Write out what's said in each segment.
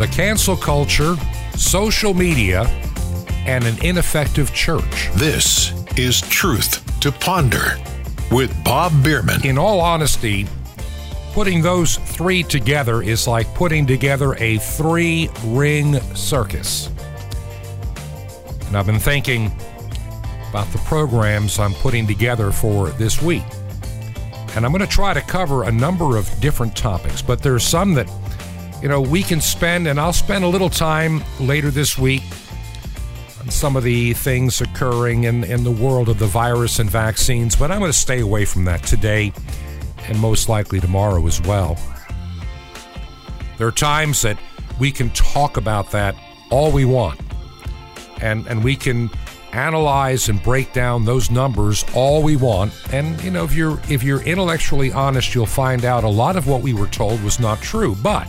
the cancel culture, social media, and an ineffective church. This is Truth to Ponder with Bob Bierman. In all honesty, putting those three together is like putting together a three ring circus. And I've been thinking about the programs I'm putting together for this week. And I'm going to try to cover a number of different topics, but there's some that, you know, we can spend, and I'll spend a little time later this week on some of the things occurring in, in the world of the virus and vaccines, but I'm going to stay away from that today and most likely tomorrow as well. There are times that we can talk about that all we want, and, and we can analyze and break down those numbers all we want and you know if you're if you're intellectually honest you'll find out a lot of what we were told was not true but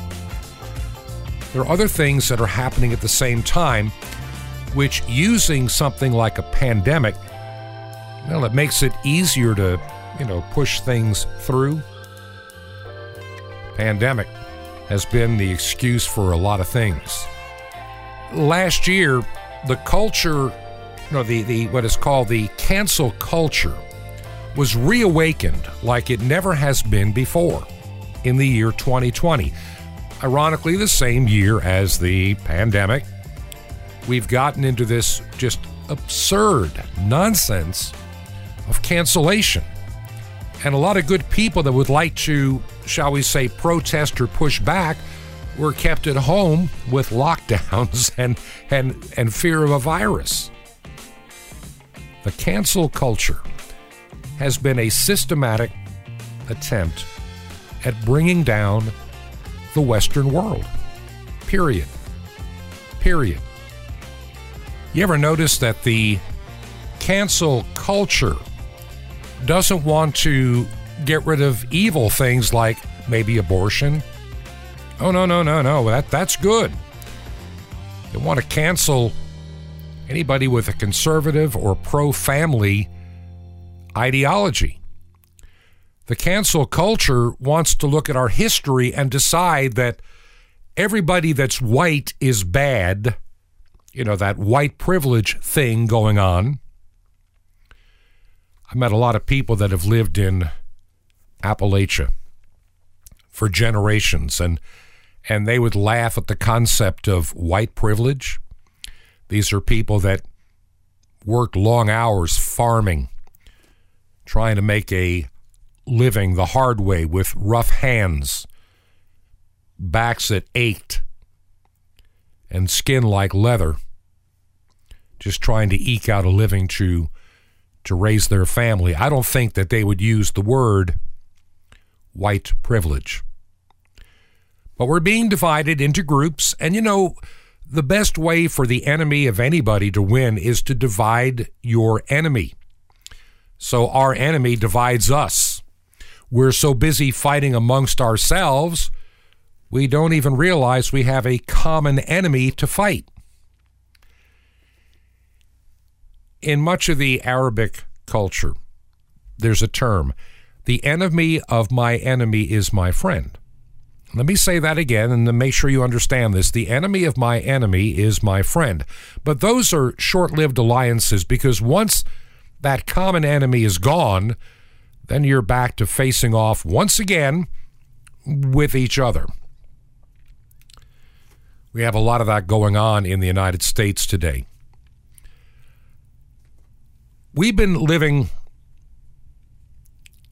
there are other things that are happening at the same time which using something like a pandemic well it makes it easier to you know push things through pandemic has been the excuse for a lot of things last year the culture you know, the, the what is called the cancel culture was reawakened like it never has been before in the year 2020. Ironically, the same year as the pandemic, we've gotten into this just absurd nonsense of cancellation. And a lot of good people that would like to, shall we say, protest or push back were kept at home with lockdowns and, and, and fear of a virus. The cancel culture has been a systematic attempt at bringing down the Western world. Period. Period. You ever notice that the cancel culture doesn't want to get rid of evil things like maybe abortion? Oh no, no, no, no. That that's good. They want to cancel anybody with a conservative or pro family ideology. The cancel culture wants to look at our history and decide that everybody that's white is bad, you know, that white privilege thing going on. I met a lot of people that have lived in Appalachia for generations and and they would laugh at the concept of white privilege these are people that worked long hours farming, trying to make a living the hard way with rough hands, backs that ached, and skin like leather, just trying to eke out a living to to raise their family. I don't think that they would use the word white privilege. But we're being divided into groups, and you know, the best way for the enemy of anybody to win is to divide your enemy. So our enemy divides us. We're so busy fighting amongst ourselves, we don't even realize we have a common enemy to fight. In much of the Arabic culture, there's a term the enemy of my enemy is my friend. Let me say that again and make sure you understand this. The enemy of my enemy is my friend. But those are short lived alliances because once that common enemy is gone, then you're back to facing off once again with each other. We have a lot of that going on in the United States today. We've been living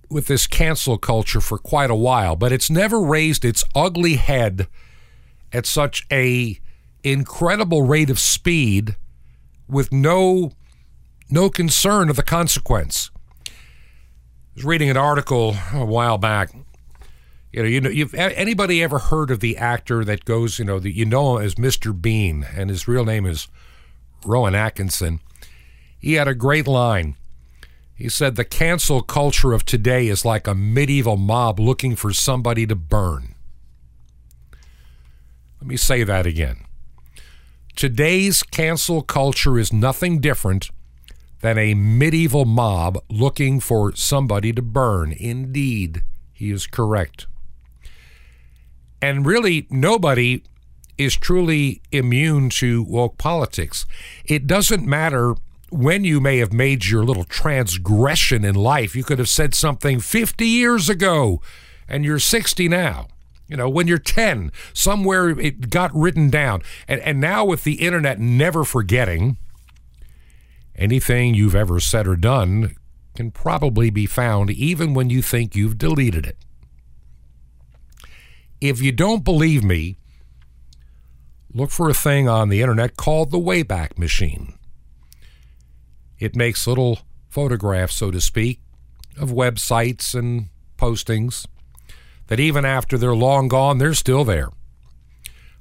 with this cancel culture for quite a while, but it's never raised its ugly head at such a incredible rate of speed with no no concern of the consequence. I was reading an article a while back. You know, you know, you've anybody ever heard of the actor that goes, you know, that you know him as Mr. Bean, and his real name is Rowan Atkinson. He had a great line. He said the cancel culture of today is like a medieval mob looking for somebody to burn. Let me say that again. Today's cancel culture is nothing different than a medieval mob looking for somebody to burn. Indeed, he is correct. And really, nobody is truly immune to woke politics. It doesn't matter when you may have made your little transgression in life. You could have said something 50 years ago and you're 60 now. You know, when you're 10, somewhere it got written down. And, and now with the internet never forgetting, anything you've ever said or done can probably be found even when you think you've deleted it. If you don't believe me, look for a thing on the internet called the Wayback Machine. It makes little photographs, so to speak, of websites and postings that even after they're long gone, they're still there.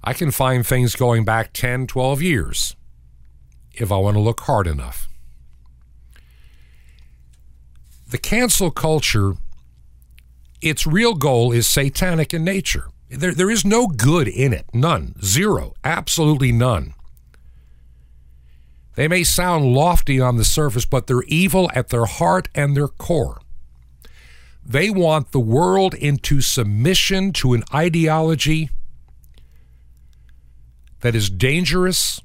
I can find things going back 10, 12 years if I want to look hard enough. The cancel culture, its real goal is satanic in nature. There, there is no good in it. None. Zero. Absolutely none. They may sound lofty on the surface, but they're evil at their heart and their core. They want the world into submission to an ideology that is dangerous,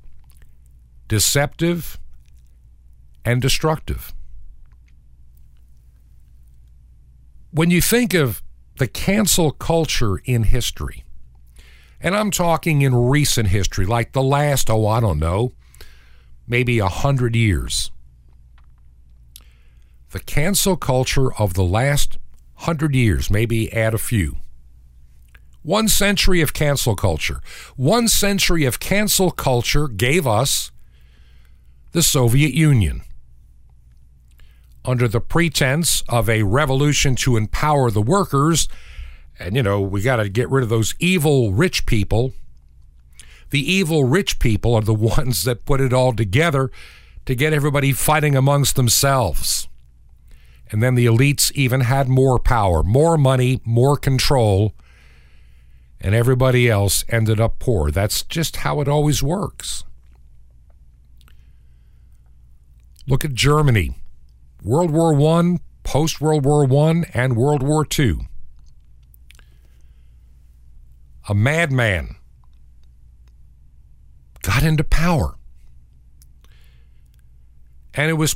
deceptive, and destructive. When you think of the cancel culture in history, and I'm talking in recent history, like the last, oh, I don't know, maybe a hundred years. The cancel culture of the last hundred years, maybe add a few. One century of cancel culture. One century of cancel culture gave us the Soviet Union. Under the pretense of a revolution to empower the workers, and you know, we got to get rid of those evil rich people the evil rich people are the ones that put it all together to get everybody fighting amongst themselves. And then the elites even had more power, more money, more control, and everybody else ended up poor. That's just how it always works. Look at Germany. World War I, post World War I, and World War II. A madman got into power. And it was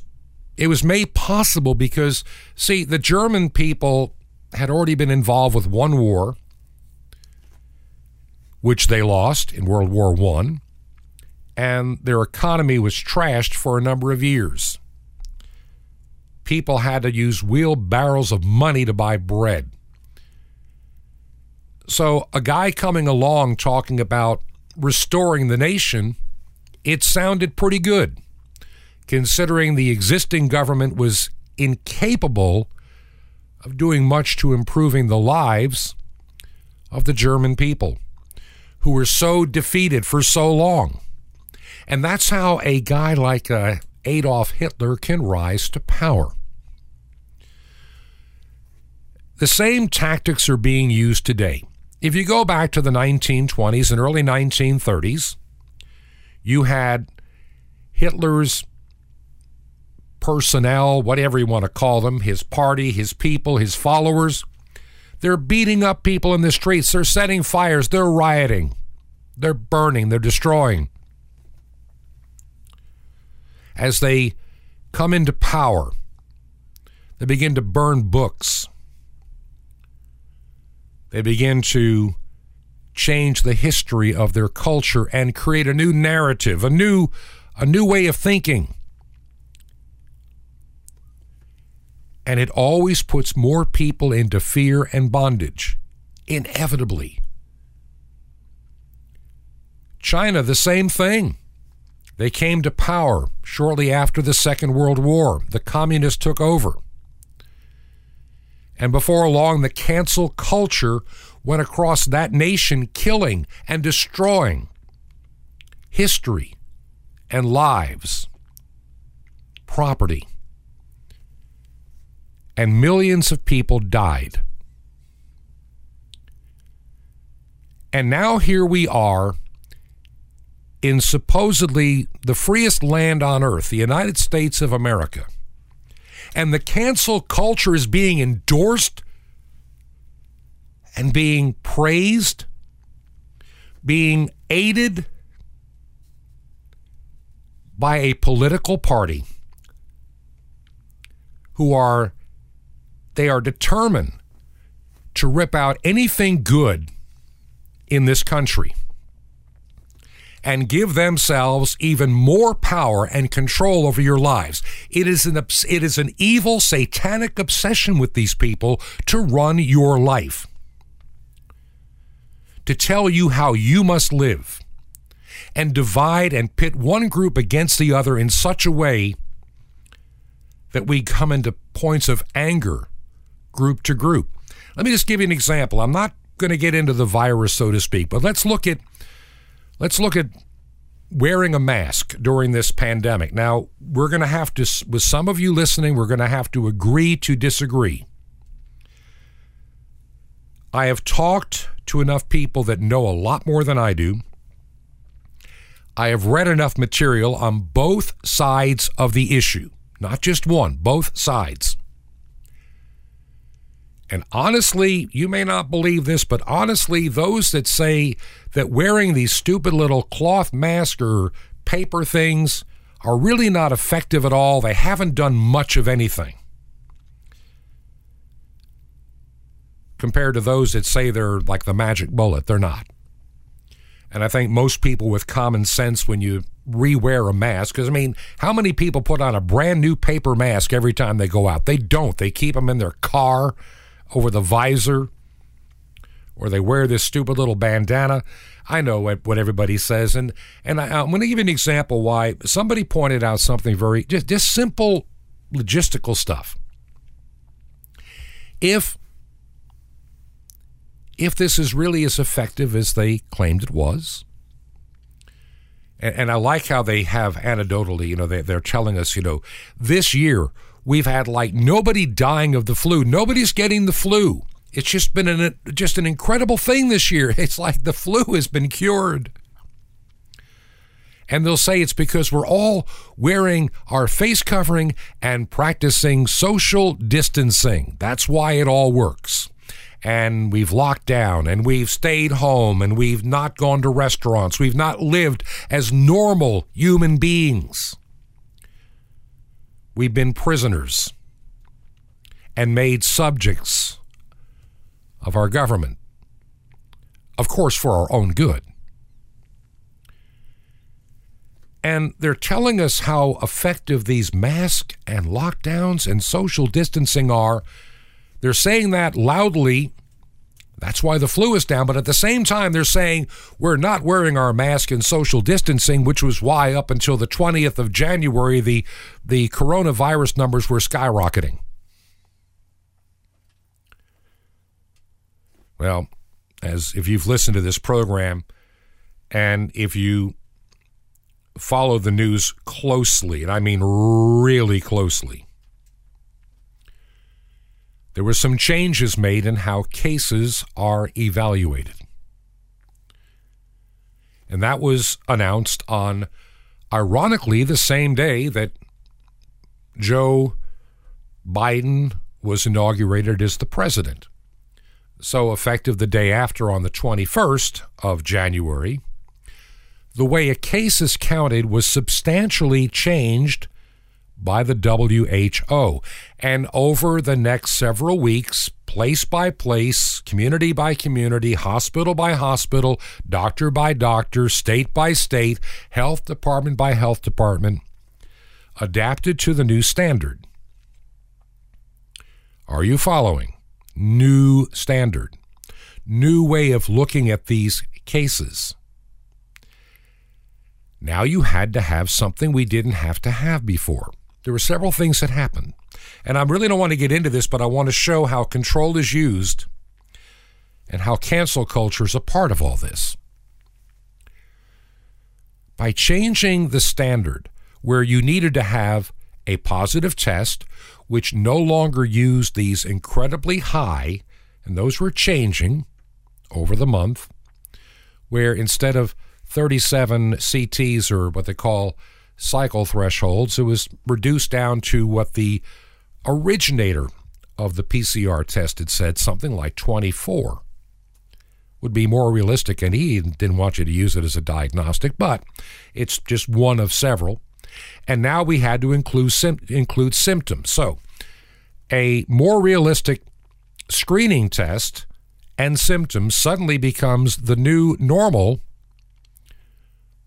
it was made possible because see the German people had already been involved with one war which they lost in World War 1 and their economy was trashed for a number of years. People had to use wheelbarrows of money to buy bread. So, a guy coming along talking about restoring the nation, it sounded pretty good, considering the existing government was incapable of doing much to improving the lives of the German people who were so defeated for so long. And that's how a guy like uh, Adolf Hitler can rise to power. The same tactics are being used today. If you go back to the 1920s and early 1930s, you had Hitler's personnel, whatever you want to call them, his party, his people, his followers. They're beating up people in the streets. They're setting fires. They're rioting. They're burning. They're destroying. As they come into power, they begin to burn books. They begin to change the history of their culture and create a new narrative, a new a new way of thinking. And it always puts more people into fear and bondage, inevitably. China, the same thing. They came to power shortly after the Second World War. The communists took over. And before long, the cancel culture went across that nation, killing and destroying history and lives, property. And millions of people died. And now here we are in supposedly the freest land on earth, the United States of America and the cancel culture is being endorsed and being praised being aided by a political party who are they are determined to rip out anything good in this country and give themselves even more power and control over your lives. It is an it is an evil satanic obsession with these people to run your life. To tell you how you must live and divide and pit one group against the other in such a way that we come into points of anger group to group. Let me just give you an example. I'm not going to get into the virus so to speak, but let's look at let's look at wearing a mask during this pandemic. Now, we're going to have to with some of you listening, we're going to have to agree to disagree. I have talked to enough people that know a lot more than I do I have read enough material on both sides of the issue, not just one, both sides. And honestly, you may not believe this, but honestly, those that say that wearing these stupid little cloth masks or paper things are really not effective at all, they haven't done much of anything. Compared to those that say they're like the magic bullet, they're not. And I think most people with common sense, when you rewear a mask, because I mean, how many people put on a brand new paper mask every time they go out? They don't. They keep them in their car over the visor, or they wear this stupid little bandana. I know what, what everybody says, and and I, am going to give you an example why somebody pointed out something very just just simple logistical stuff. If if this is really as effective as they claimed it was. And, and I like how they have anecdotally, you know, they, they're telling us, you know, this year we've had like nobody dying of the flu. Nobody's getting the flu. It's just been an, just an incredible thing this year. It's like the flu has been cured. And they'll say it's because we're all wearing our face covering and practicing social distancing. That's why it all works and we've locked down and we've stayed home and we've not gone to restaurants. We've not lived as normal human beings. We've been prisoners and made subjects of our government, of course, for our own good. And they're telling us how effective these masks and lockdowns and social distancing are they're saying that loudly. That's why the flu is down. But at the same time, they're saying we're not wearing our mask and social distancing, which was why up until the 20th of January, the, the coronavirus numbers were skyrocketing. Well, as if you've listened to this program and if you follow the news closely, and I mean really closely, there were some changes made in how cases are evaluated. And that was announced on, ironically, the same day that Joe Biden was inaugurated as the president. So, effective the day after, on the 21st of January, the way a case is counted was substantially changed by the WHO. And over the next several weeks, place by place, community by community, hospital by hospital, doctor by doctor, state by state, health department by health department, adapted to the new standard. Are you following? New standard. New way of looking at these cases. Now you had to have something we didn't have to have before. There were several things that happened. And I really don't want to get into this, but I want to show how control is used and how cancel culture is a part of all this. By changing the standard where you needed to have a positive test, which no longer used these incredibly high, and those were changing over the month, where instead of 37 CTs or what they call cycle thresholds. It was reduced down to what the originator of the PCR test had said, something like 24, would be more realistic, and he didn't want you to use it as a diagnostic, but it's just one of several. And now we had to include include symptoms. So, a more realistic screening test and symptoms suddenly becomes the new normal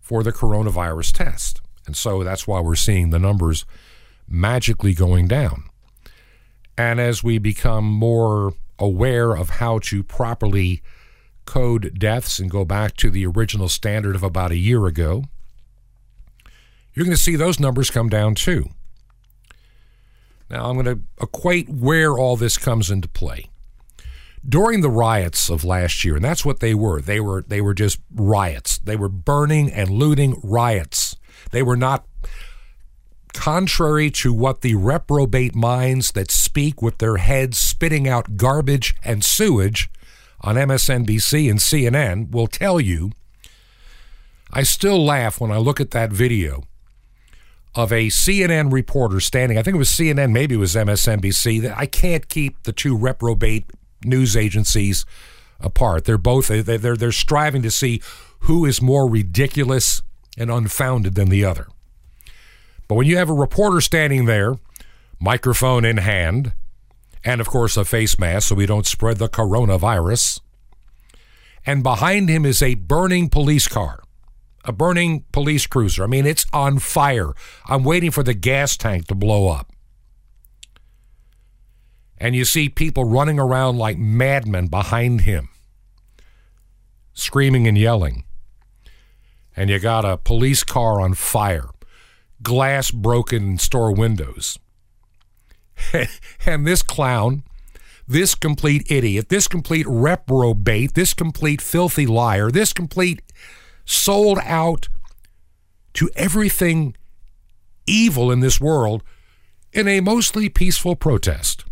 for the coronavirus test. And so that's why we're seeing the numbers magically going down. And as we become more aware of how to properly code deaths and go back to the original standard of about a year ago, you're going to see those numbers come down too. Now, I'm going to equate where all this comes into play. During the riots of last year, and that's what they were. They were they were just riots. They were burning and looting riots. They were not contrary to what the reprobate minds that speak with their heads spitting out garbage and sewage on MSNBC and CNN will tell you. I still laugh when I look at that video of a CNN reporter standing, I think it was CNN, maybe it was MSNBC, that I can't keep the two reprobate news agencies apart. They're both they're they're striving to see who is more ridiculous and unfounded than the other. But when you have a reporter standing there, microphone in hand, and of course a face mask so we don't spread the coronavirus, and behind him is a burning police car, a burning police cruiser. I mean, it's on fire. I'm waiting for the gas tank to blow up. And you see people running around like madmen behind him, screaming and yelling and you got a police car on fire, glass broken in store windows. and this clown, this complete idiot, this complete reprobate, this complete filthy liar, this complete sold out to everything evil in this world in a mostly peaceful protest.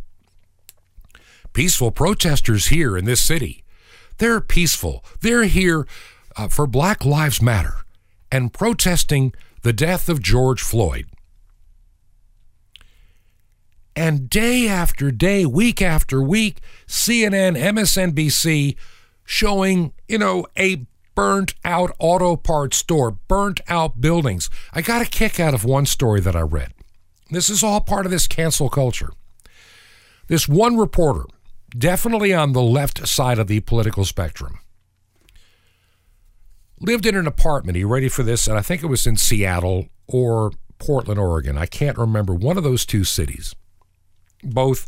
Peaceful protesters here in this city, they're peaceful. They're here uh, for Black Lives Matter and protesting the death of George Floyd. And day after day, week after week, CNN, MSNBC showing, you know, a burnt out auto parts store, burnt out buildings. I got a kick out of one story that I read. This is all part of this cancel culture. This one reporter, definitely on the left side of the political spectrum, lived in an apartment. You ready for this? And I think it was in Seattle or Portland, Oregon. I can't remember. One of those two cities. Both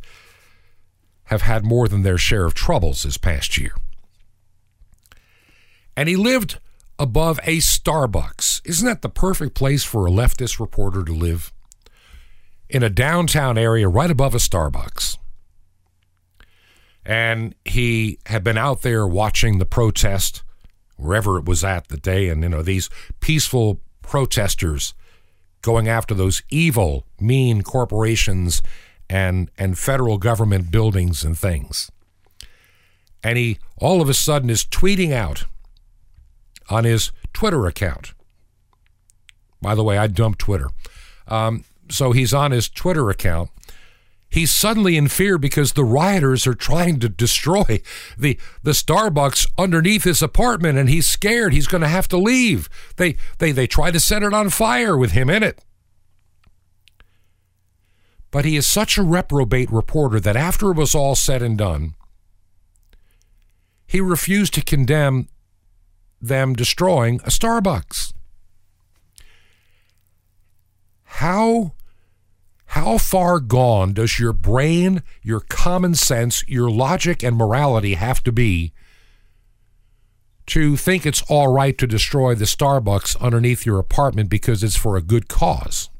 have had more than their share of troubles this past year. And he lived above a Starbucks. Isn't that the perfect place for a leftist reporter to live? In a downtown area right above a Starbucks. And he had been out there watching the protest wherever it was at the day, and you know these peaceful protesters going after those evil, mean corporations and and federal government buildings and things. And he all of a sudden is tweeting out on his Twitter account. By the way, I dumped Twitter. Um, so he's on his Twitter account he's suddenly in fear because the rioters are trying to destroy the the Starbucks underneath his apartment and he's scared he's going to have to leave. They they they try to set it on fire with him in it. But he is such a reprobate reporter that after it was all said and done, he refused to condemn them destroying a Starbucks. How how far gone does your brain, your common sense, your logic, and morality have to be to think it's all right to destroy the Starbucks underneath your apartment because it's for a good cause?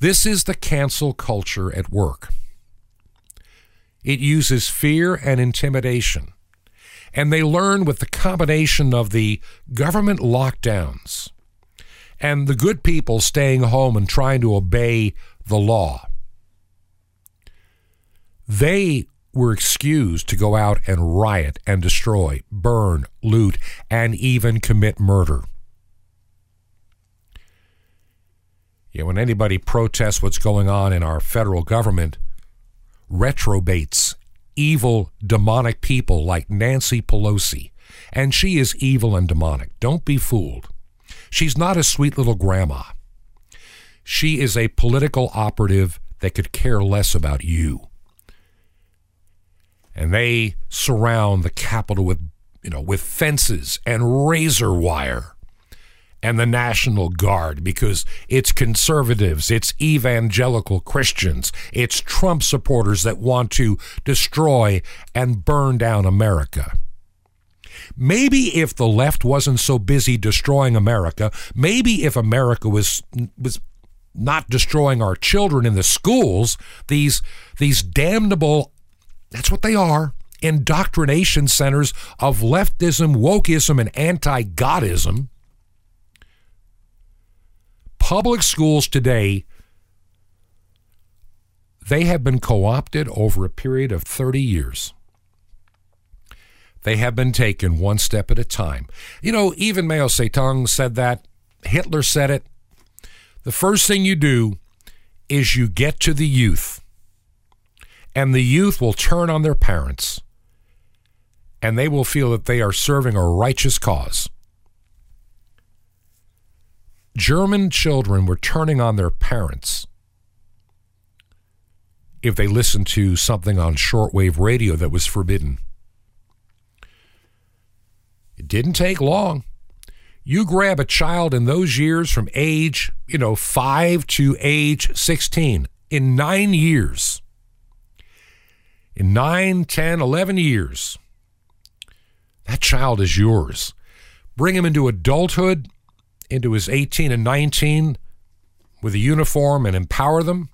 This is the cancel culture at work. It uses fear and intimidation. And they learn with the combination of the government lockdowns and the good people staying home and trying to obey the law. They were excused to go out and riot and destroy, burn, loot, and even commit murder. Yeah, when anybody protests what's going on in our federal government, retrobates, evil, demonic people like Nancy Pelosi. And she is evil and demonic. Don't be fooled. She's not a sweet little grandma. She is a political operative that could care less about you. And they surround the Capitol with, you know, with fences and razor wire and the National Guard because it's conservatives, it's evangelical Christians, it's Trump supporters that want to destroy and burn down America. Maybe if the left wasn't so busy destroying America, maybe if America was was not destroying our children in the schools, these these damnable that's what they are, indoctrination centers of leftism, wokeism and anti-godism. Public schools today they have been co-opted over a period of 30 years. They have been taken one step at a time. You know, even Mao Zedong said that. Hitler said it. The first thing you do is you get to the youth, and the youth will turn on their parents, and they will feel that they are serving a righteous cause. German children were turning on their parents if they listened to something on shortwave radio that was forbidden. It didn't take long. You grab a child in those years from age, you know, 5 to age 16 in 9 years. In 9, 10, 11 years. That child is yours. Bring him into adulthood, into his 18 and 19 with a uniform and empower them.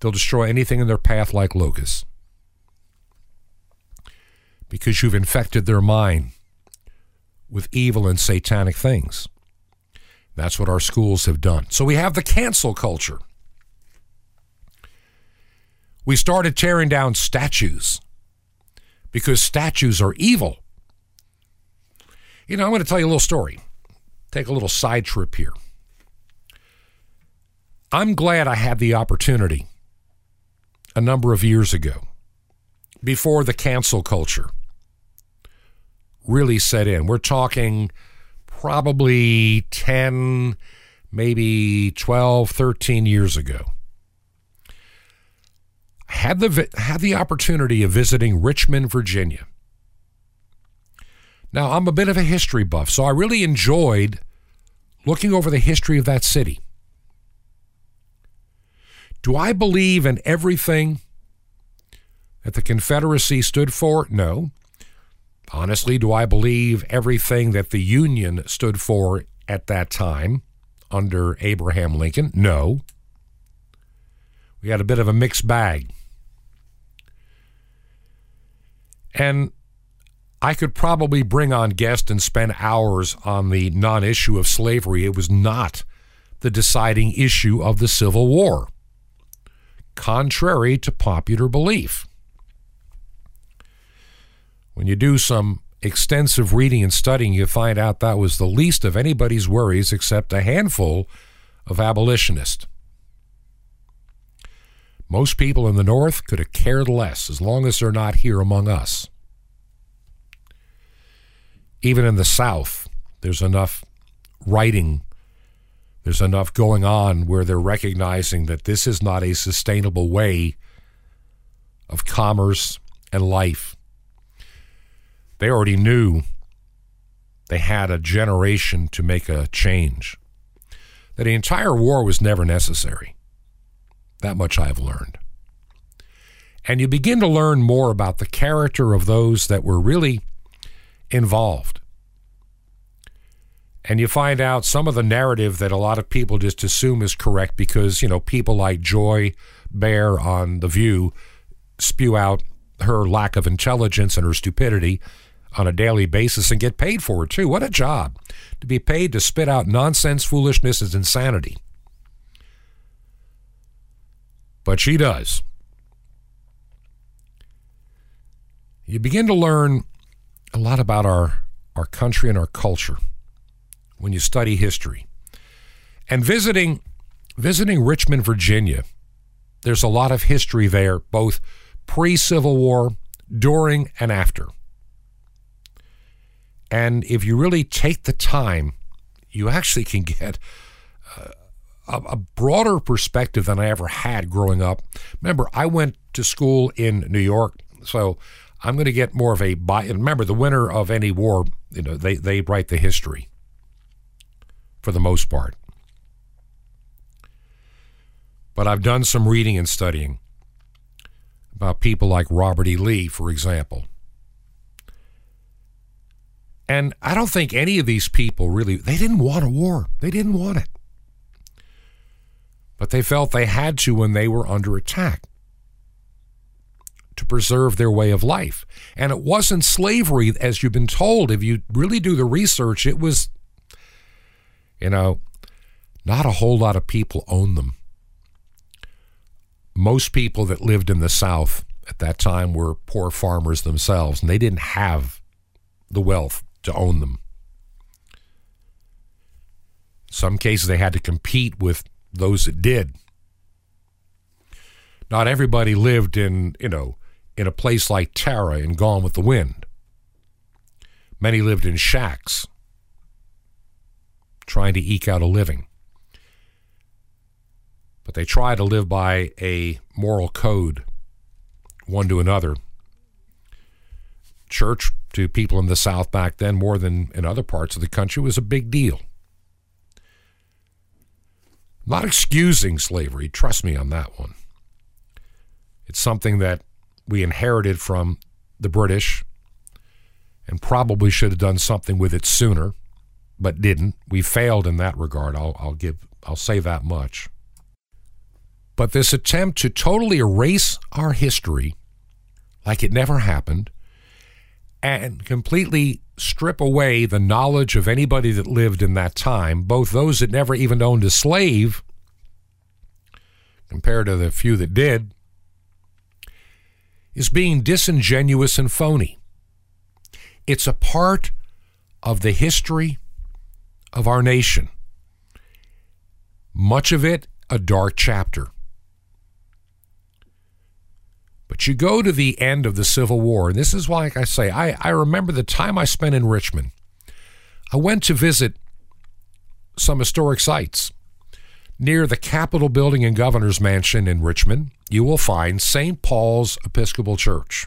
They'll destroy anything in their path like locusts because you've infected their mind with evil and satanic things. That's what our schools have done. So we have the cancel culture. We started tearing down statues because statues are evil. You know, I'm going to tell you a little story. Take a little side trip here. I'm glad I had the opportunity a number of years ago, before the cancel culture really set in. We're talking probably 10, maybe 12, 13 years ago. Had the, had the opportunity of visiting Richmond, Virginia. Now, I'm a bit of a history buff, so I really enjoyed looking over the history of that city. Do I believe in everything that the Confederacy stood for? No. Honestly, do I believe everything that the Union stood for at that time under Abraham Lincoln? No. We had a bit of a mixed bag. And I could probably bring on guests and spend hours on the non issue of slavery. It was not the deciding issue of the Civil War, contrary to popular belief. When you do some extensive reading and studying, you find out that was the least of anybody's worries except a handful of abolitionists. Most people in the North could have cared less as long as they're not here among us. Even in the South, there's enough writing, there's enough going on where they're recognizing that this is not a sustainable way of commerce and life. They already knew they had a generation to make a change. That the entire war was never necessary. That much I've learned. And you begin to learn more about the character of those that were really involved. And you find out some of the narrative that a lot of people just assume is correct because, you know, people like Joy Behar on The View spew out her lack of intelligence and her stupidity on a daily basis and get paid for it too. What a job to be paid to spit out nonsense, foolishness, and insanity. But she does. You begin to learn a lot about our, our country and our culture when you study history. And visiting visiting Richmond, Virginia, there's a lot of history there, both pre Civil War, during, and after. And if you really take the time, you actually can get uh, a, a, broader perspective than I ever had growing up. Remember, I went to school in New York, so I'm going to get more of a buy. And remember, the winner of any war, you know, they, they write the history for the most part. But I've done some reading and studying about people like Robert E. Lee, for example. And I don't think any of these people really, they didn't want a war. They didn't want it. But they felt they had to when they were under attack to preserve their way of life. And it wasn't slavery, as you've been told. If you really do the research, it was, you know, not a whole lot of people owned them. Most people that lived in the South at that time were poor farmers themselves, and they didn't have the wealth to own them. In some cases, they had to compete with those that did. Not everybody lived in, you know, in a place like Tara and Gone with the Wind. Many lived in shacks, trying to eke out a living. But they try to live by a moral code, one to another. Church to people in the South back then, more than in other parts of the country, was a big deal. Not excusing slavery, trust me on that one. It's something that we inherited from the British and probably should have done something with it sooner, but didn't. We failed in that regard. I'll, I'll give I'll say that much. But this attempt to totally erase our history like it never happened and completely strip away the knowledge of anybody that lived in that time, both those that never even owned a slave compared to the few that did, is being disingenuous and phony. It's a part of the history of our nation. Much of it a dark chapter. But you go to the end of the Civil War, and this is why, like I say, I, I remember the time I spent in Richmond. I went to visit some historic sites. Near the Capitol Building and Governor's Mansion in Richmond, you will find St. Paul's Episcopal Church.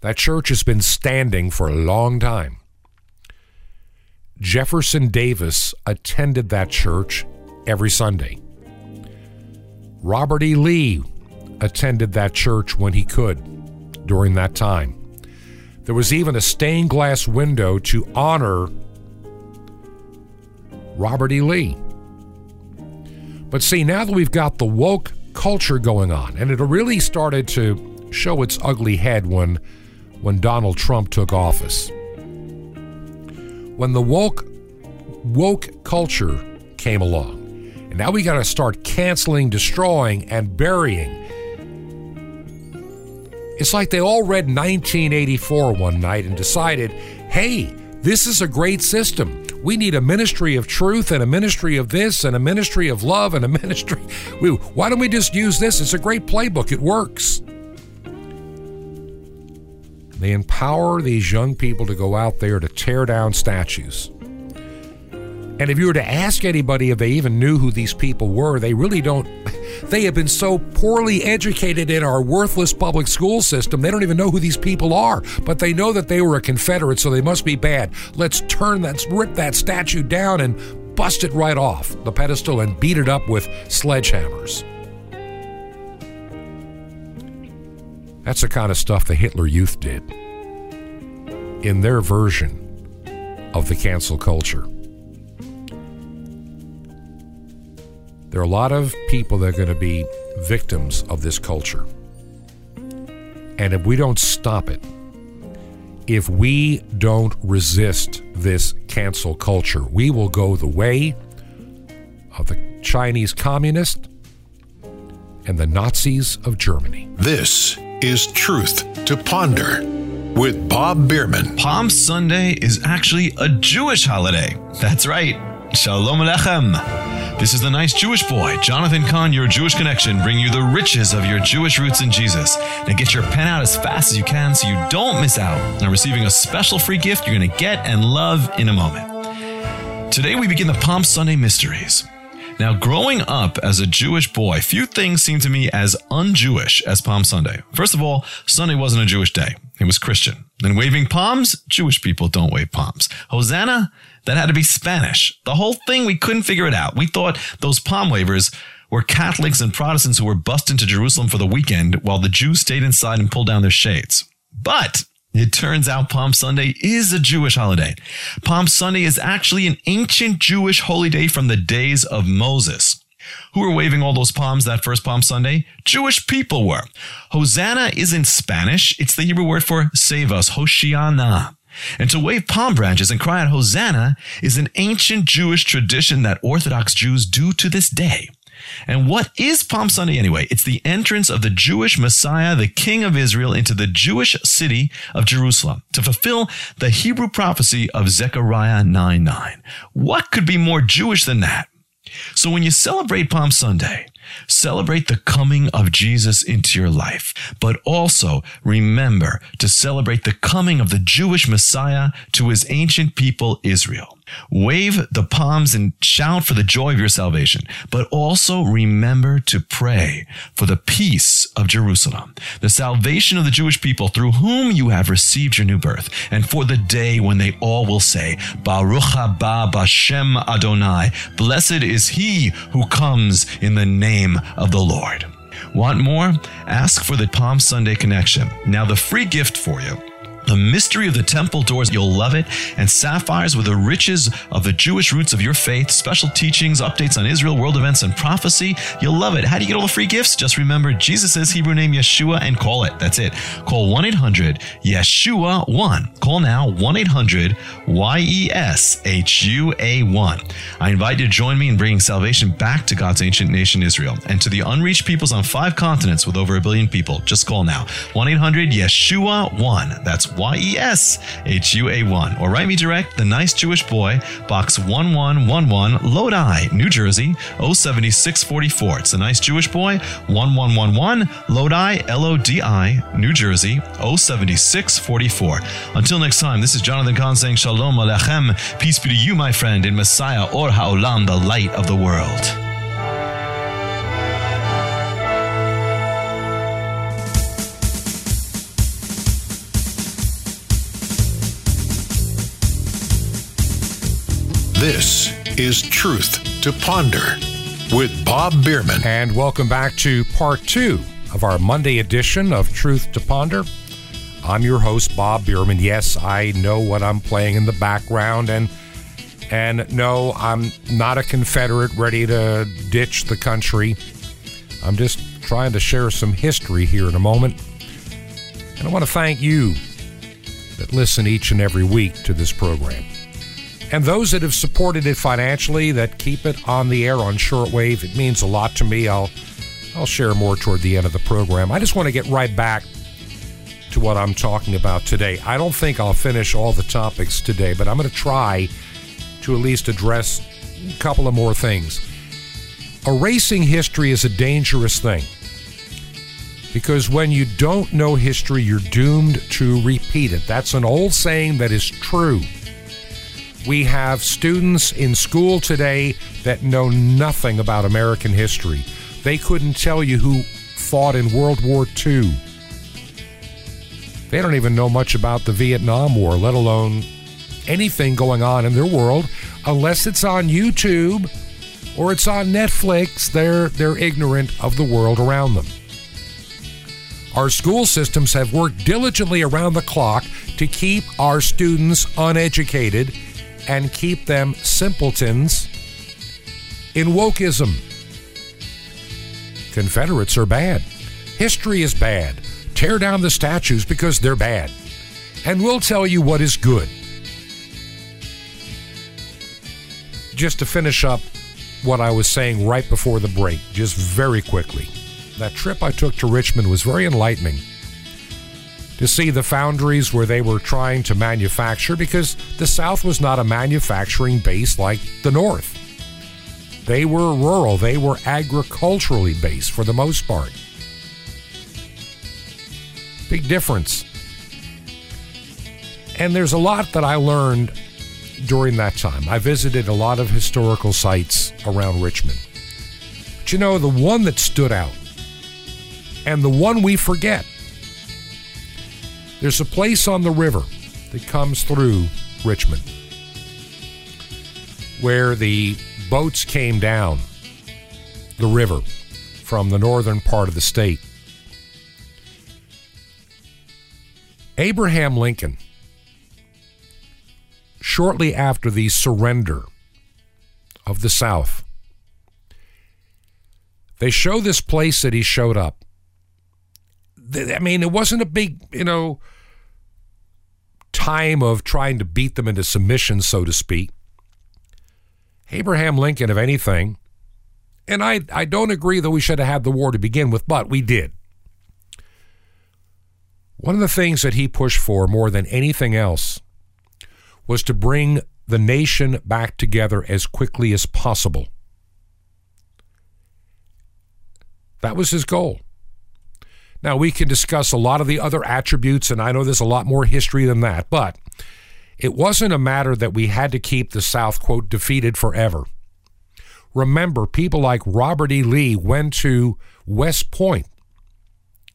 That church has been standing for a long time. Jefferson Davis attended that church every Sunday. Robert E. Lee attended that church when he could during that time. There was even a stained glass window to honor Robert E. Lee. But see, now that we've got the woke culture going on, and it really started to show its ugly head when, when Donald Trump took office. When the woke woke culture came along, and now we got to start canceling, destroying, and burying. It's like they all read 1984 one night and decided, hey, this is a great system. We need a ministry of truth and a ministry of this and a ministry of love and a ministry. Why don't we just use this? It's a great playbook, it works. They empower these young people to go out there to tear down statues. And if you were to ask anybody if they even knew who these people were, they really don't. They have been so poorly educated in our worthless public school system, they don't even know who these people are. But they know that they were a Confederate, so they must be bad. Let's turn that, rip that statue down and bust it right off the pedestal and beat it up with sledgehammers. That's the kind of stuff the Hitler Youth did in their version of the cancel culture. There are a lot of people that are going to be victims of this culture. And if we don't stop it, if we don't resist this cancel culture, we will go the way of the Chinese communist and the Nazis of Germany. This is Truth to Ponder with Bob Bierman. Palm Sunday is actually a Jewish holiday. That's right. Shalom Alechem. This is the nice Jewish boy, Jonathan Cahn, your Jewish connection, bringing you the riches of your Jewish roots in Jesus. Now get your pen out as fast as you can so you don't miss out on receiving a special free gift you're going to get and love in a moment. Today we begin the Palm Sunday mysteries. Now, growing up as a Jewish boy, few things seemed to me as un-Jewish as Palm Sunday. First of all, Sunday wasn't a Jewish day. It was Christian. And waving palms, Jewish people don't wave palms. Hosanna, that had to be Spanish. The whole thing, we couldn't figure it out. We thought those palm wavers were Catholics and Protestants who were bussed into Jerusalem for the weekend while the Jews stayed inside and pulled down their shades. But it turns out Palm Sunday is a Jewish holiday. Palm Sunday is actually an ancient Jewish holy day from the days of Moses. Who were waving all those palms that first Palm Sunday? Jewish people were. Hosanna is in Spanish. It's the Hebrew word for save us, Hoshiana. And to wave palm branches and cry out Hosanna is an ancient Jewish tradition that Orthodox Jews do to this day. And what is Palm Sunday anyway? It's the entrance of the Jewish Messiah, the King of Israel, into the Jewish city of Jerusalem to fulfill the Hebrew prophecy of Zechariah 9 9. What could be more Jewish than that? So when you celebrate Palm Sunday, celebrate the coming of Jesus into your life, but also remember to celebrate the coming of the Jewish Messiah to his ancient people, Israel. Wave the palms and shout for the joy of your salvation, but also remember to pray for the peace of Jerusalem, the salvation of the Jewish people through whom you have received your new birth, and for the day when they all will say, Baruch haba Bashem Adonai, blessed is he who comes in the name of the Lord. Want more? Ask for the Palm Sunday connection. Now, the free gift for you the mystery of the temple doors, you'll love it. And sapphires with the riches of the Jewish roots of your faith, special teachings, updates on Israel, world events, and prophecy. You'll love it. How do you get all the free gifts? Just remember Jesus' Hebrew name Yeshua and call it. That's it. Call 1 800 Yeshua 1. Call now 1 800 Y E S H U A 1. I invite you to join me in bringing salvation back to God's ancient nation Israel and to the unreached peoples on five continents with over a billion people. Just call now 1 800 Yeshua 1. That's Y E S H U A 1. Or write me direct, The Nice Jewish Boy, Box 1111, Lodi, New Jersey 07644. It's The Nice Jewish Boy, 1111, Lodi, L O D I, New Jersey 07644. Until next time, this is Jonathan Cahn saying Shalom Alechem. Peace be to you, my friend, in Messiah or Ha'olam, the light of the world. This is Truth to Ponder with Bob Bierman. And welcome back to part two of our Monday edition of Truth to Ponder. I'm your host, Bob Bierman. Yes, I know what I'm playing in the background, and and no, I'm not a Confederate ready to ditch the country. I'm just trying to share some history here in a moment. And I want to thank you that listen each and every week to this program. And those that have supported it financially, that keep it on the air on shortwave, it means a lot to me. I'll I'll share more toward the end of the program. I just want to get right back to what I'm talking about today. I don't think I'll finish all the topics today, but I'm going to try to at least address a couple of more things. Erasing history is a dangerous thing because when you don't know history, you're doomed to repeat it. That's an old saying that is true. We have students in school today that know nothing about American history. They couldn't tell you who fought in World War II. They don't even know much about the Vietnam War, let alone anything going on in their world, unless it's on YouTube or it's on Netflix. They're, they're ignorant of the world around them. Our school systems have worked diligently around the clock to keep our students uneducated and keep them simpletons in wokeism. Confederates are bad. History is bad. Tear down the statues because they're bad. And we'll tell you what is good. Just to finish up what I was saying right before the break, just very quickly. That trip I took to Richmond was very enlightening to see the foundries where they were trying to manufacture because the South was not a manufacturing base like the North. They were rural, they were agriculturally based for the most part. Big difference. And there's a lot that I learned during that time. I visited a lot of historical sites around Richmond. But you know, the one that stood out, and the one we forget, there's a place on the river that comes through Richmond where the boats came down the river from the northern part of the state. Abraham Lincoln, shortly after the surrender of the South, they show this place that he showed up. I mean, it wasn't a big, you know, time of trying to beat them into submission, so to speak. Abraham Lincoln, if anything, and I, I don't agree that we should have had the war to begin with, but we did. One of the things that he pushed for more than anything else was to bring the nation back together as quickly as possible. That was his goal. Now, we can discuss a lot of the other attributes, and I know there's a lot more history than that, but it wasn't a matter that we had to keep the South, quote, defeated forever. Remember, people like Robert E. Lee went to West Point,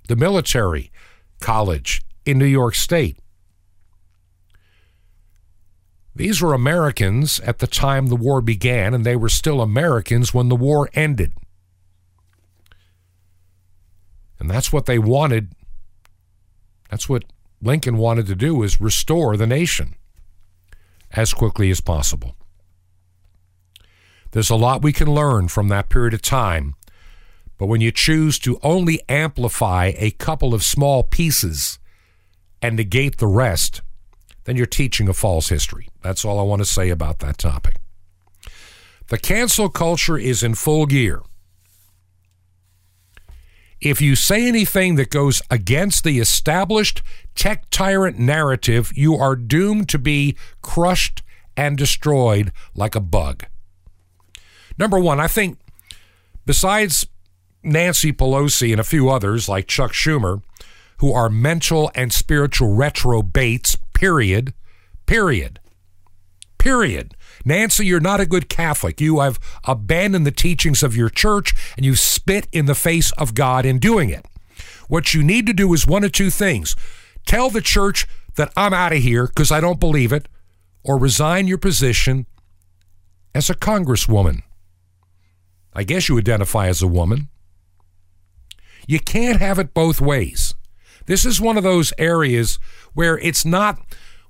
the military college in New York State. These were Americans at the time the war began, and they were still Americans when the war ended. And that's what they wanted. That's what Lincoln wanted to do is restore the nation as quickly as possible. There's a lot we can learn from that period of time, but when you choose to only amplify a couple of small pieces and negate the rest, then you're teaching a false history. That's all I want to say about that topic. The cancel culture is in full gear. If you say anything that goes against the established tech tyrant narrative, you are doomed to be crushed and destroyed like a bug. Number one, I think besides Nancy Pelosi and a few others like Chuck Schumer, who are mental and spiritual retrobates, period, period, period. Nancy, you're not a good Catholic. You have abandoned the teachings of your church and you've spit in the face of God in doing it. What you need to do is one of two things tell the church that I'm out of here because I don't believe it, or resign your position as a congresswoman. I guess you identify as a woman. You can't have it both ways. This is one of those areas where it's not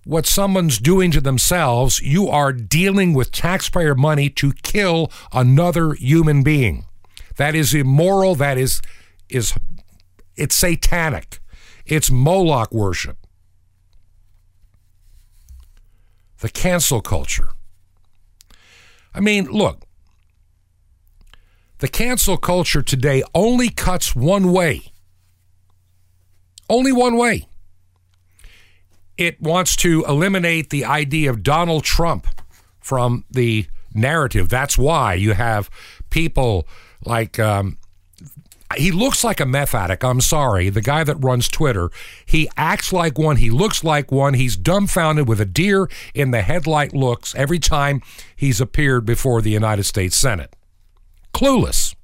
what someone's doing to themselves, you are dealing with taxpayer money to kill another human being. That is immoral, that is is it's satanic. It's Moloch worship. The cancel culture. I mean, look, the cancel culture today only cuts one way. Only one way it wants to eliminate the idea of Donald Trump from the narrative. That's why you have people like um, he looks like a meth addict. I'm sorry. The guy that runs Twitter, he acts like one. He looks like one. He's dumbfounded with a deer in the headlight looks every time he's appeared before the United States Senate. Clueless.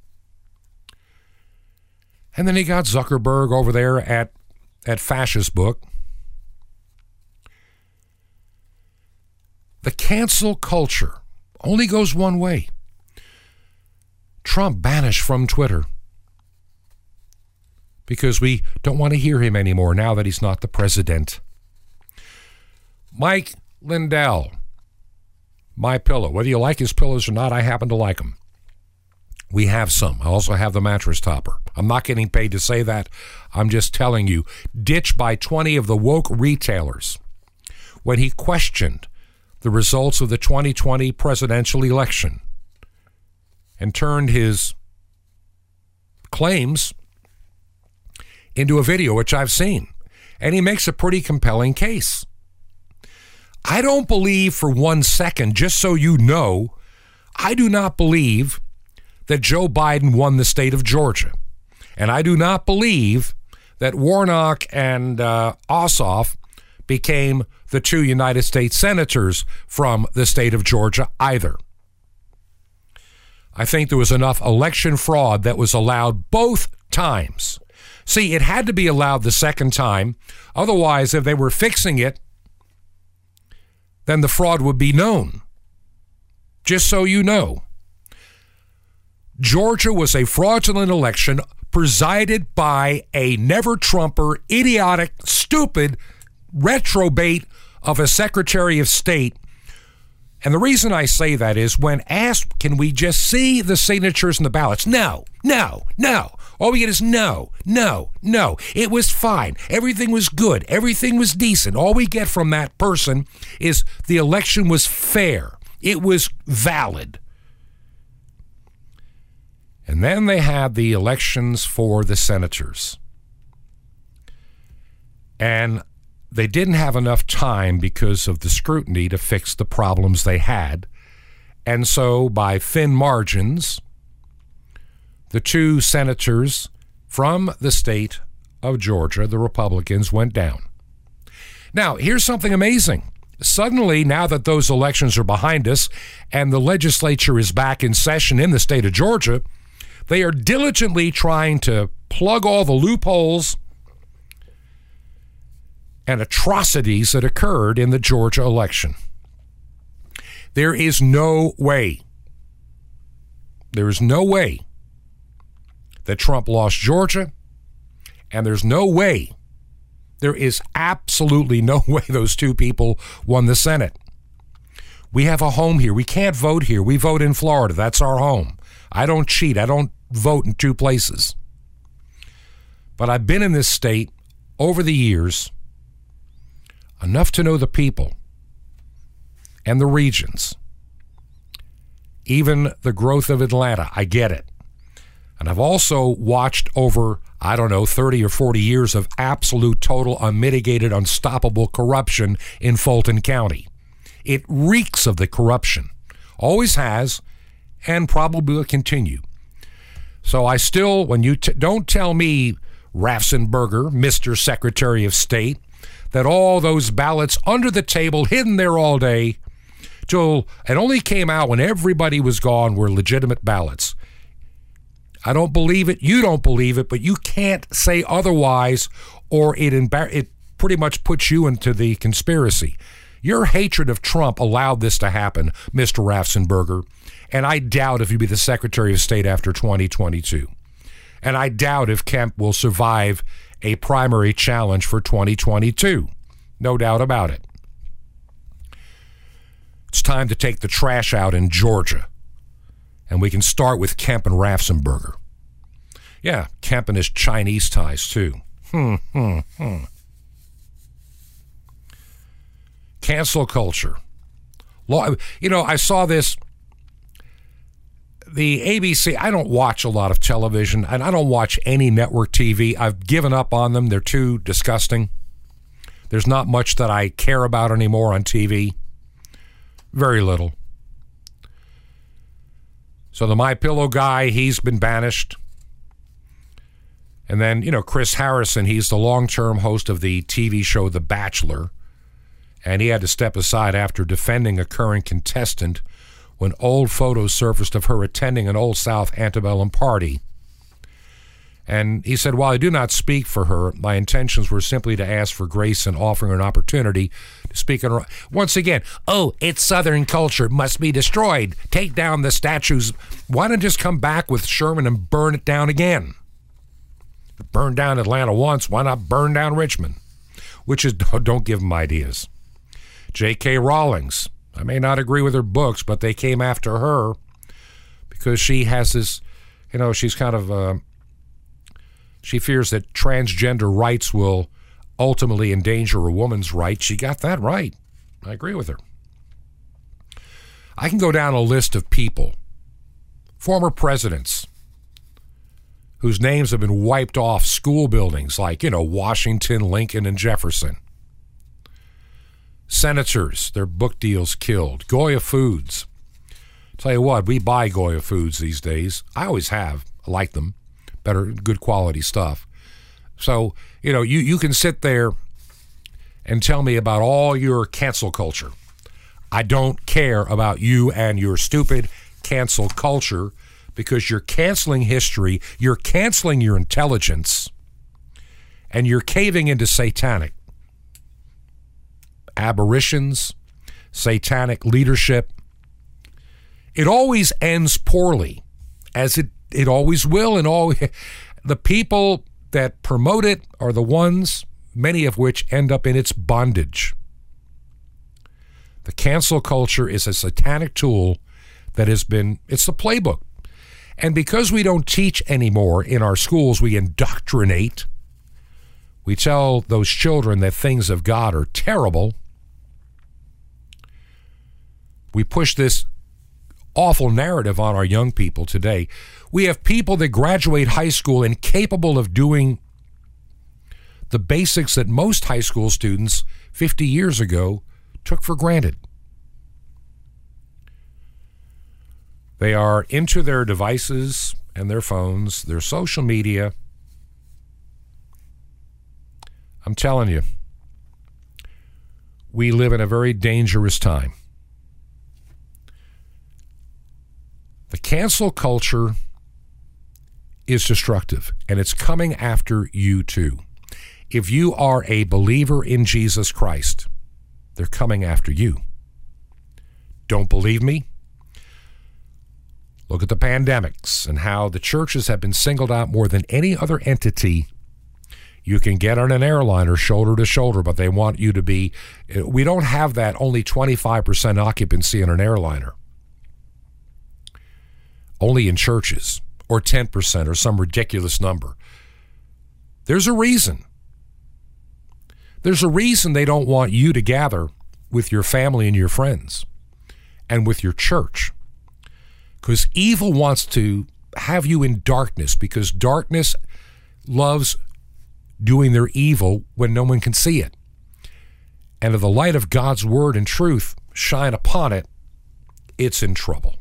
And then he got Zuckerberg over there at at Fascist Book The cancel culture only goes one way. Trump banished from Twitter because we don't want to hear him anymore now that he's not the president. Mike Lindell, my pillow. Whether you like his pillows or not, I happen to like them. We have some. I also have the mattress topper. I'm not getting paid to say that. I'm just telling you. Ditched by 20 of the woke retailers when he questioned the results of the 2020 presidential election and turned his claims into a video, which I've seen. And he makes a pretty compelling case. I don't believe for one second, just so you know, I do not believe that Joe Biden won the state of Georgia. And I do not believe that Warnock and uh, Ossoff became the two United States senators from the state of Georgia either. I think there was enough election fraud that was allowed both times. See, it had to be allowed the second time. Otherwise, if they were fixing it, then the fraud would be known. Just so you know. Georgia was a fraudulent election presided by a never Trumper, idiotic, stupid retrobate of a Secretary of State. And the reason I say that is when asked, can we just see the signatures and the ballots? No, no, no. All we get is no, no, no. It was fine. Everything was good. Everything was decent. All we get from that person is the election was fair. It was valid. And then they had the elections for the senators. And they didn't have enough time because of the scrutiny to fix the problems they had. And so, by thin margins, the two senators from the state of Georgia, the Republicans, went down. Now, here's something amazing. Suddenly, now that those elections are behind us and the legislature is back in session in the state of Georgia, they are diligently trying to plug all the loopholes and atrocities that occurred in the Georgia election. There is no way, there is no way that Trump lost Georgia, and there's no way, there is absolutely no way those two people won the Senate. We have a home here. We can't vote here. We vote in Florida. That's our home. I don't cheat. I don't vote in two places. But I've been in this state over the years enough to know the people and the regions, even the growth of Atlanta. I get it. And I've also watched over, I don't know, 30 or 40 years of absolute, total, unmitigated, unstoppable corruption in Fulton County. It reeks of the corruption. Always has, and probably will continue. So I still, when you t- don't tell me, Raffensperger, Mr. Secretary of State, that all those ballots under the table, hidden there all day, till it only came out when everybody was gone, were legitimate ballots. I don't believe it. You don't believe it, but you can't say otherwise, or it embar- it pretty much puts you into the conspiracy. Your hatred of Trump allowed this to happen, Mr. Raffensperger, and I doubt if you'll be the Secretary of State after 2022. And I doubt if Kemp will survive a primary challenge for 2022. No doubt about it. It's time to take the trash out in Georgia. And we can start with Kemp and Raffensperger. Yeah, Kemp and his Chinese ties, too. Hmm, hmm, hmm. Cancel culture. Law, you know, I saw this the ABC, I don't watch a lot of television and I don't watch any network TV. I've given up on them. They're too disgusting. There's not much that I care about anymore on TV. Very little. So the My Pillow guy, he's been banished. And then, you know, Chris Harrison, he's the long-term host of the TV show The Bachelor, and he had to step aside after defending a current contestant when old photos surfaced of her attending an Old South antebellum party. And he said, While I do not speak for her, my intentions were simply to ask for grace and offering her an opportunity to speak on her. Once again, oh, it's Southern culture, must be destroyed. Take down the statues. Why don't just come back with Sherman and burn it down again? Burn down Atlanta once, why not burn down Richmond? Which is, don't give them ideas. J.K. Rawlings, I may not agree with her books, but they came after her because she has this, you know, she's kind of, uh, she fears that transgender rights will ultimately endanger a woman's rights. She got that right. I agree with her. I can go down a list of people, former presidents, whose names have been wiped off school buildings like, you know, Washington, Lincoln, and Jefferson. Senators, their book deals killed. Goya Foods, Tell you what, we buy Goya foods these days. I always have. I like them. Better, good quality stuff. So, you know, you, you can sit there and tell me about all your cancel culture. I don't care about you and your stupid cancel culture because you're canceling history, you're canceling your intelligence, and you're caving into satanic aberrations, satanic leadership. It always ends poorly, as it, it always will, and all the people that promote it are the ones, many of which end up in its bondage. The cancel culture is a satanic tool that has been, it's the playbook. And because we don't teach anymore in our schools, we indoctrinate. We tell those children that things of God are terrible. We push this awful narrative on our young people today. We have people that graduate high school incapable of doing the basics that most high school students 50 years ago took for granted. They are into their devices and their phones, their social media. I'm telling you, we live in a very dangerous time. The cancel culture is destructive, and it's coming after you too. If you are a believer in Jesus Christ, they're coming after you. Don't believe me? Look at the pandemics and how the churches have been singled out more than any other entity. You can get on an airliner shoulder to shoulder, but they want you to be. Eh, we don't have that only 25% occupancy in an airliner only in churches or 10% or some ridiculous number. There's a reason. There's a reason they don't want you to gather with your family and your friends and with your church. Because evil wants to have you in darkness because darkness loves doing their evil when no one can see it. And if the light of God's word and truth shine upon it, it's in trouble.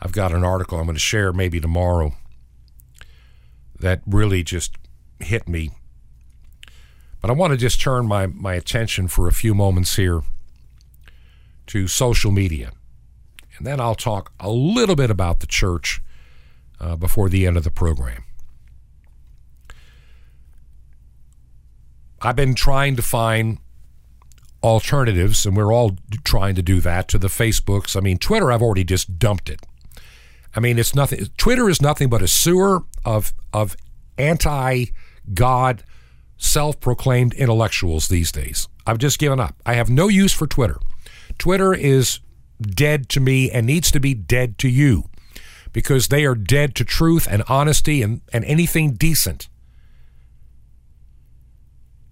I've got an article I'm going to share maybe tomorrow that really just hit me. But I want to just turn my, my attention for a few moments here to social media. And then I'll talk a little bit about the church uh, before the end of the program. I've been trying to find alternatives, and we're all trying to do that to the Facebooks. I mean, Twitter, I've already just dumped it. I mean, it's nothing. Twitter is nothing but a sewer of of anti God, self proclaimed intellectuals these days. I've just given up. I have no use for Twitter. Twitter is dead to me and needs to be dead to you because they are dead to truth and honesty and, and anything decent.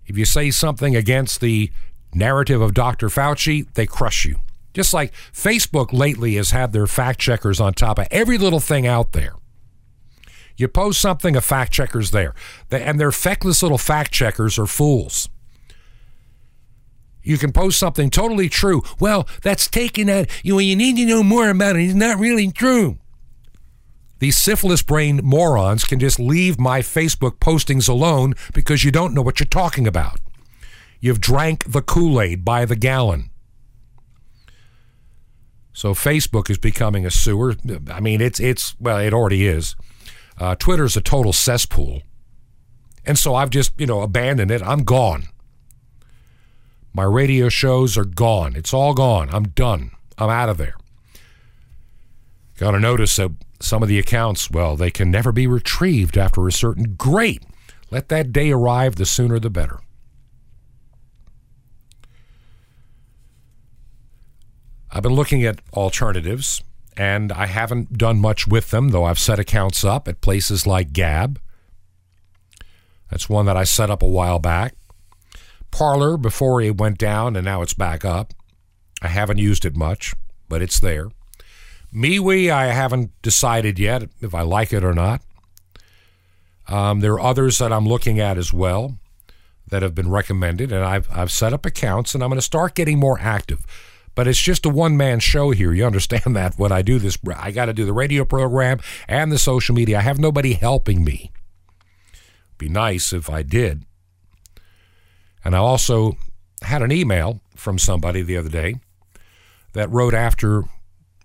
If you say something against the narrative of Dr. Fauci, they crush you. Just like Facebook lately has had their fact checkers on top of every little thing out there. You post something, a fact checker's there. And their feckless little fact checkers are fools. You can post something totally true. Well, that's taken at you know, you need to know more about it. It's not really true. These syphilis brained morons can just leave my Facebook postings alone because you don't know what you're talking about. You've drank the Kool Aid by the gallon. So Facebook is becoming a sewer. I mean, it's it's well, it already is. Uh, Twitter's a total cesspool, and so I've just you know abandoned it. I'm gone. My radio shows are gone. It's all gone. I'm done. I'm out of there. Got to notice that some of the accounts, well, they can never be retrieved after a certain. Great. Let that day arrive. The sooner the better. I've been looking at alternatives, and I haven't done much with them, though I've set accounts up at places like Gab. That's one that I set up a while back. Parler before it went down, and now it's back up. I haven't used it much, but it's there. MeWe, I haven't decided yet if I like it or not. Um, there are others that I'm looking at as well that have been recommended, and I've, I've set up accounts, and I'm going to start getting more active. But it's just a one man show here. You understand that when I do this, I got to do the radio program and the social media. I have nobody helping me. Be nice if I did. And I also had an email from somebody the other day that wrote after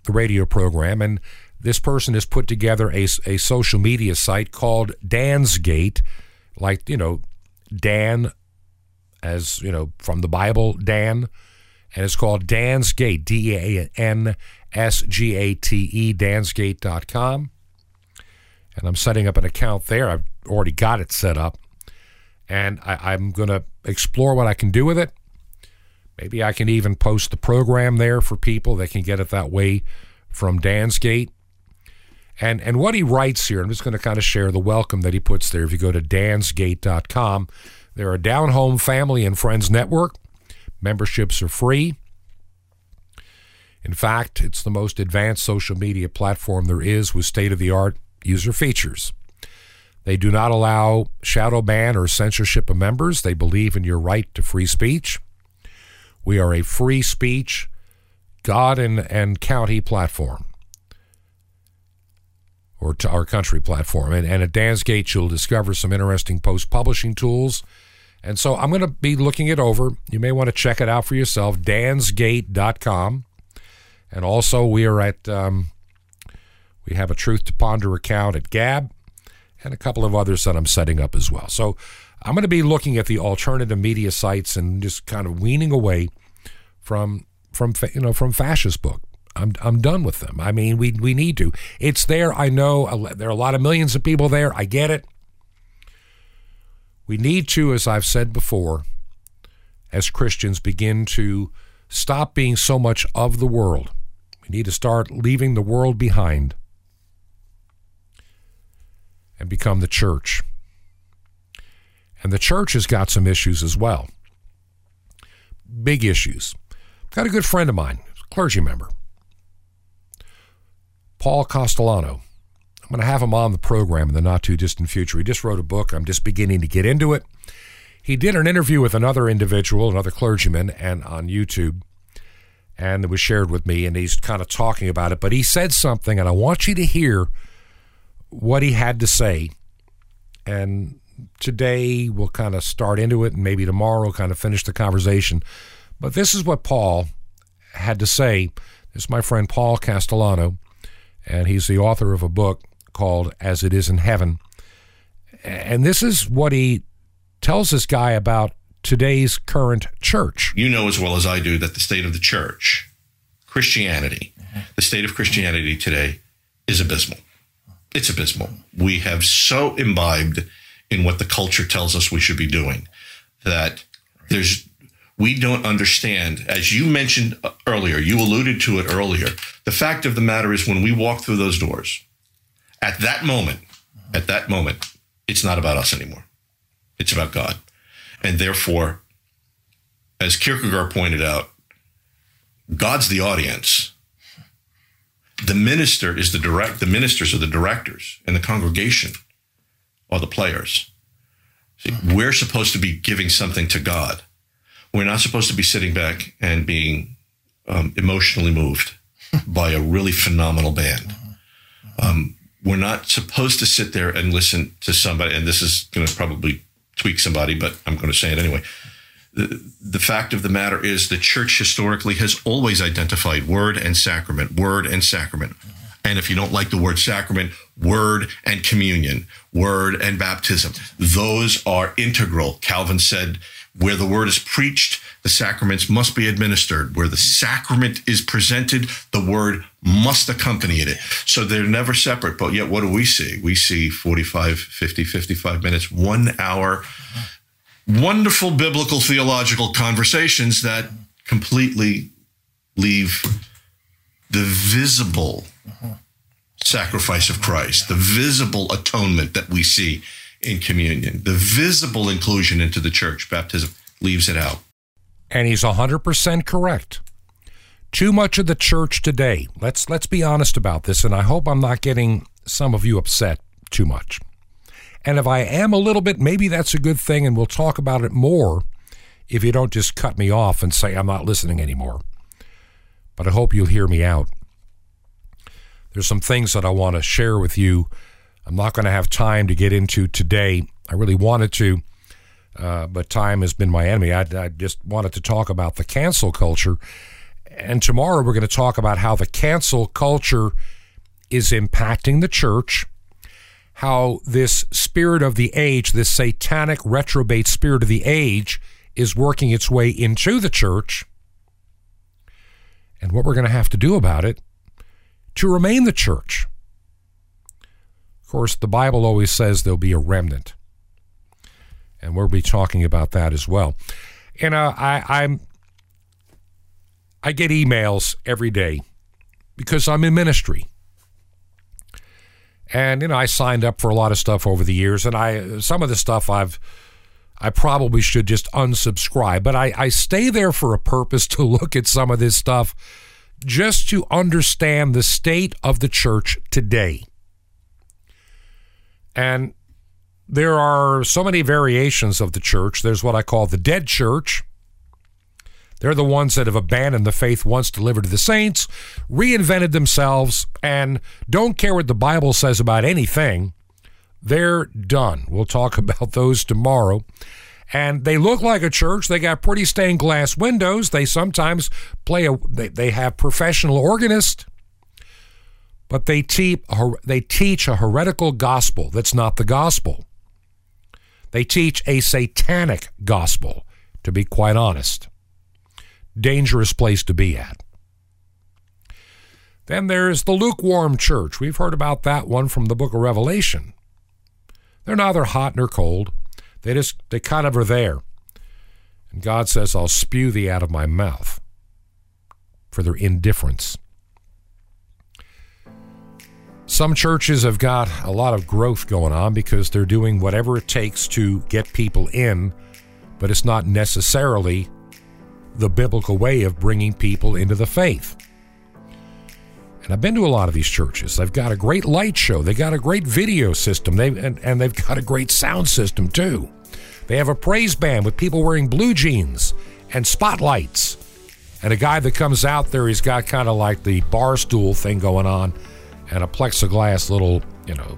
the radio program, and this person has put together a, a social media site called Dan's Gate, like, you know, Dan, as, you know, from the Bible, Dan, and it's called Dan's Gate, D A N S G A T E, dansgate.com. And I'm setting up an account there. I've already got it set up. And I, I'm going to explore what I can do with it. Maybe I can even post the program there for people that can get it that way from Dan's Gate. And and what he writes here, I'm just going to kind of share the welcome that he puts there. If you go to dansgate.com, they're a down home family and friends network. Memberships are free. In fact, it's the most advanced social media platform there is with state of the art user features. They do not allow shadow ban or censorship of members. They believe in your right to free speech. We are a free speech, God and, and county platform, or to our country platform. And, and at Dan's Gate, you'll discover some interesting post publishing tools. And so I'm going to be looking it over. You may want to check it out for yourself, dansgate.com. And also, we are at, um, we have a Truth to Ponder account at Gab and a couple of others that I'm setting up as well. So I'm going to be looking at the alternative media sites and just kind of weaning away from from you know from fascist book. I'm I'm done with them. I mean, we we need to. It's there. I know there are a lot of millions of people there. I get it. We need to, as I've said before, as Christians, begin to stop being so much of the world. We need to start leaving the world behind and become the church. And the church has got some issues as well. Big issues. Got a good friend of mine, clergy member, Paul Castellano. I'm going to have him on the program in the not too distant future. He just wrote a book. I'm just beginning to get into it. He did an interview with another individual, another clergyman, and on YouTube, and it was shared with me, and he's kind of talking about it. But he said something, and I want you to hear what he had to say. And today we'll kind of start into it, and maybe tomorrow we'll kind of finish the conversation. But this is what Paul had to say. This is my friend Paul Castellano, and he's the author of a book called As It Is in Heaven. And this is what he tells this guy about today's current church. You know as well as I do that the state of the church, Christianity, the state of Christianity today is abysmal. It's abysmal. We have so imbibed in what the culture tells us we should be doing that there's we don't understand as you mentioned earlier you alluded to it earlier the fact of the matter is when we walk through those doors at that moment at that moment it's not about us anymore. It's about god. And therefore as kierkegaard pointed out god's the audience. The minister is the direct the ministers are the directors and the congregation are the players. See, we're supposed to be giving something to god. We're not supposed to be sitting back and being um, emotionally moved by a really phenomenal band. Um, we're not supposed to sit there and listen to somebody and this is going to probably tweak somebody but i'm going to say it anyway the, the fact of the matter is the church historically has always identified word and sacrament, word and sacrament. And if you don't like the word sacrament, word and communion, word and baptism, those are integral. Calvin said, where the word is preached, the sacraments must be administered. Where the sacrament is presented, the word must accompany it. So they're never separate. But yet, what do we see? We see 45, 50, 55 minutes, one hour wonderful biblical theological conversations that completely leave the visible sacrifice of Christ, the visible atonement that we see in communion, the visible inclusion into the church, baptism, leaves it out. And he's 100% correct. Too much of the church today, let's let's be honest about this and I hope I'm not getting some of you upset too much. And if I am a little bit, maybe that's a good thing, and we'll talk about it more if you don't just cut me off and say I'm not listening anymore. but I hope you'll hear me out. There's some things that I want to share with you. I'm not going to have time to get into today. I really wanted to, uh, but time has been my enemy. I, I just wanted to talk about the cancel culture. And tomorrow we're going to talk about how the cancel culture is impacting the church, how this spirit of the age, this satanic retrobate spirit of the age, is working its way into the church, and what we're going to have to do about it to remain the church. Of course, the Bible always says there'll be a remnant, and we'll be talking about that as well. And uh, I, I'm I get emails every day because I'm in ministry. And you know, I signed up for a lot of stuff over the years, and I some of the stuff I've I probably should just unsubscribe, but I, I stay there for a purpose to look at some of this stuff just to understand the state of the church today. And there are so many variations of the church. There's what I call the dead church. They're the ones that have abandoned the faith once delivered to the saints, reinvented themselves, and don't care what the Bible says about anything. They're done. We'll talk about those tomorrow. And they look like a church. They got pretty stained glass windows. They sometimes play a. They, they have professional organists, but they teach they teach a heretical gospel that's not the gospel. They teach a satanic gospel. To be quite honest, dangerous place to be at. Then there's the lukewarm church. We've heard about that one from the book of Revelation. They're neither hot nor cold. They just they kind of are there. And God says, I'll spew thee out of my mouth for their indifference. Some churches have got a lot of growth going on because they're doing whatever it takes to get people in, but it's not necessarily the biblical way of bringing people into the faith. And I've been to a lot of these churches. They've got a great light show. They got a great video system. They and, and they've got a great sound system too. They have a praise band with people wearing blue jeans and spotlights. And a guy that comes out there, he's got kind of like the bar stool thing going on and a plexiglass little, you know,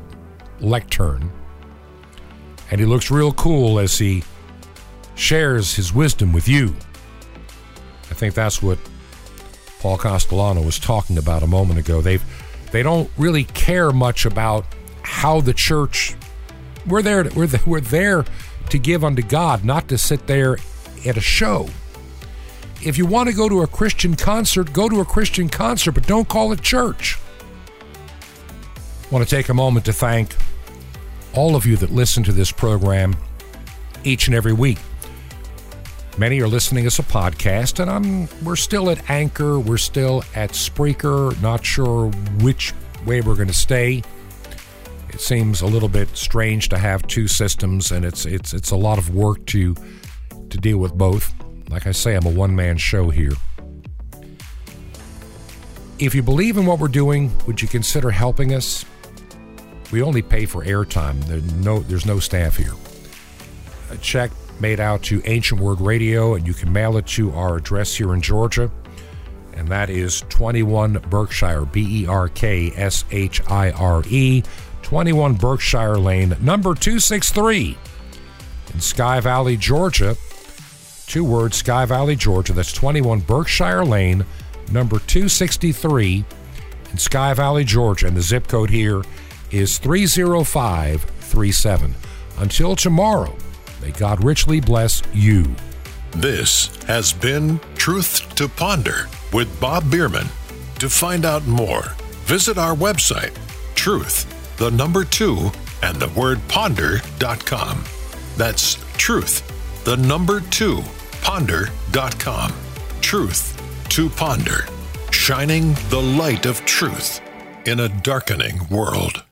lectern. And he looks real cool as he shares his wisdom with you. I think that's what Paul Castellano was talking about a moment ago. They've they don't really care much about how the church we're there to, we're, the, we're there to give unto God, not to sit there at a show. If you want to go to a Christian concert, go to a Christian concert, but don't call it church. I want to take a moment to thank all of you that listen to this program each and every week. Many are listening as a podcast, and I'm we're still at Anchor, we're still at Spreaker, not sure which way we're going to stay. It seems a little bit strange to have two systems, and it's it's it's a lot of work to to deal with both. Like I say, I'm a one man show here. If you believe in what we're doing, would you consider helping us? We only pay for airtime. There's no there's no staff here. A check made out to Ancient Word Radio, and you can mail it to our address here in Georgia, and that is 21 Berkshire, B E R K S H I R E, 21 Berkshire Lane, number 263 in Sky Valley, Georgia. Two words, Sky Valley, Georgia. That's 21 Berkshire Lane, number 263 in Sky Valley, Georgia. And the zip code here is 30537. Until tomorrow, may God richly bless you. This has been Truth to Ponder with Bob Bierman. To find out more, visit our website, truth, the number two, and the word ponder.com. That's truth, the number two, ponder.com. Truth to Ponder, shining the light of truth in a darkening world.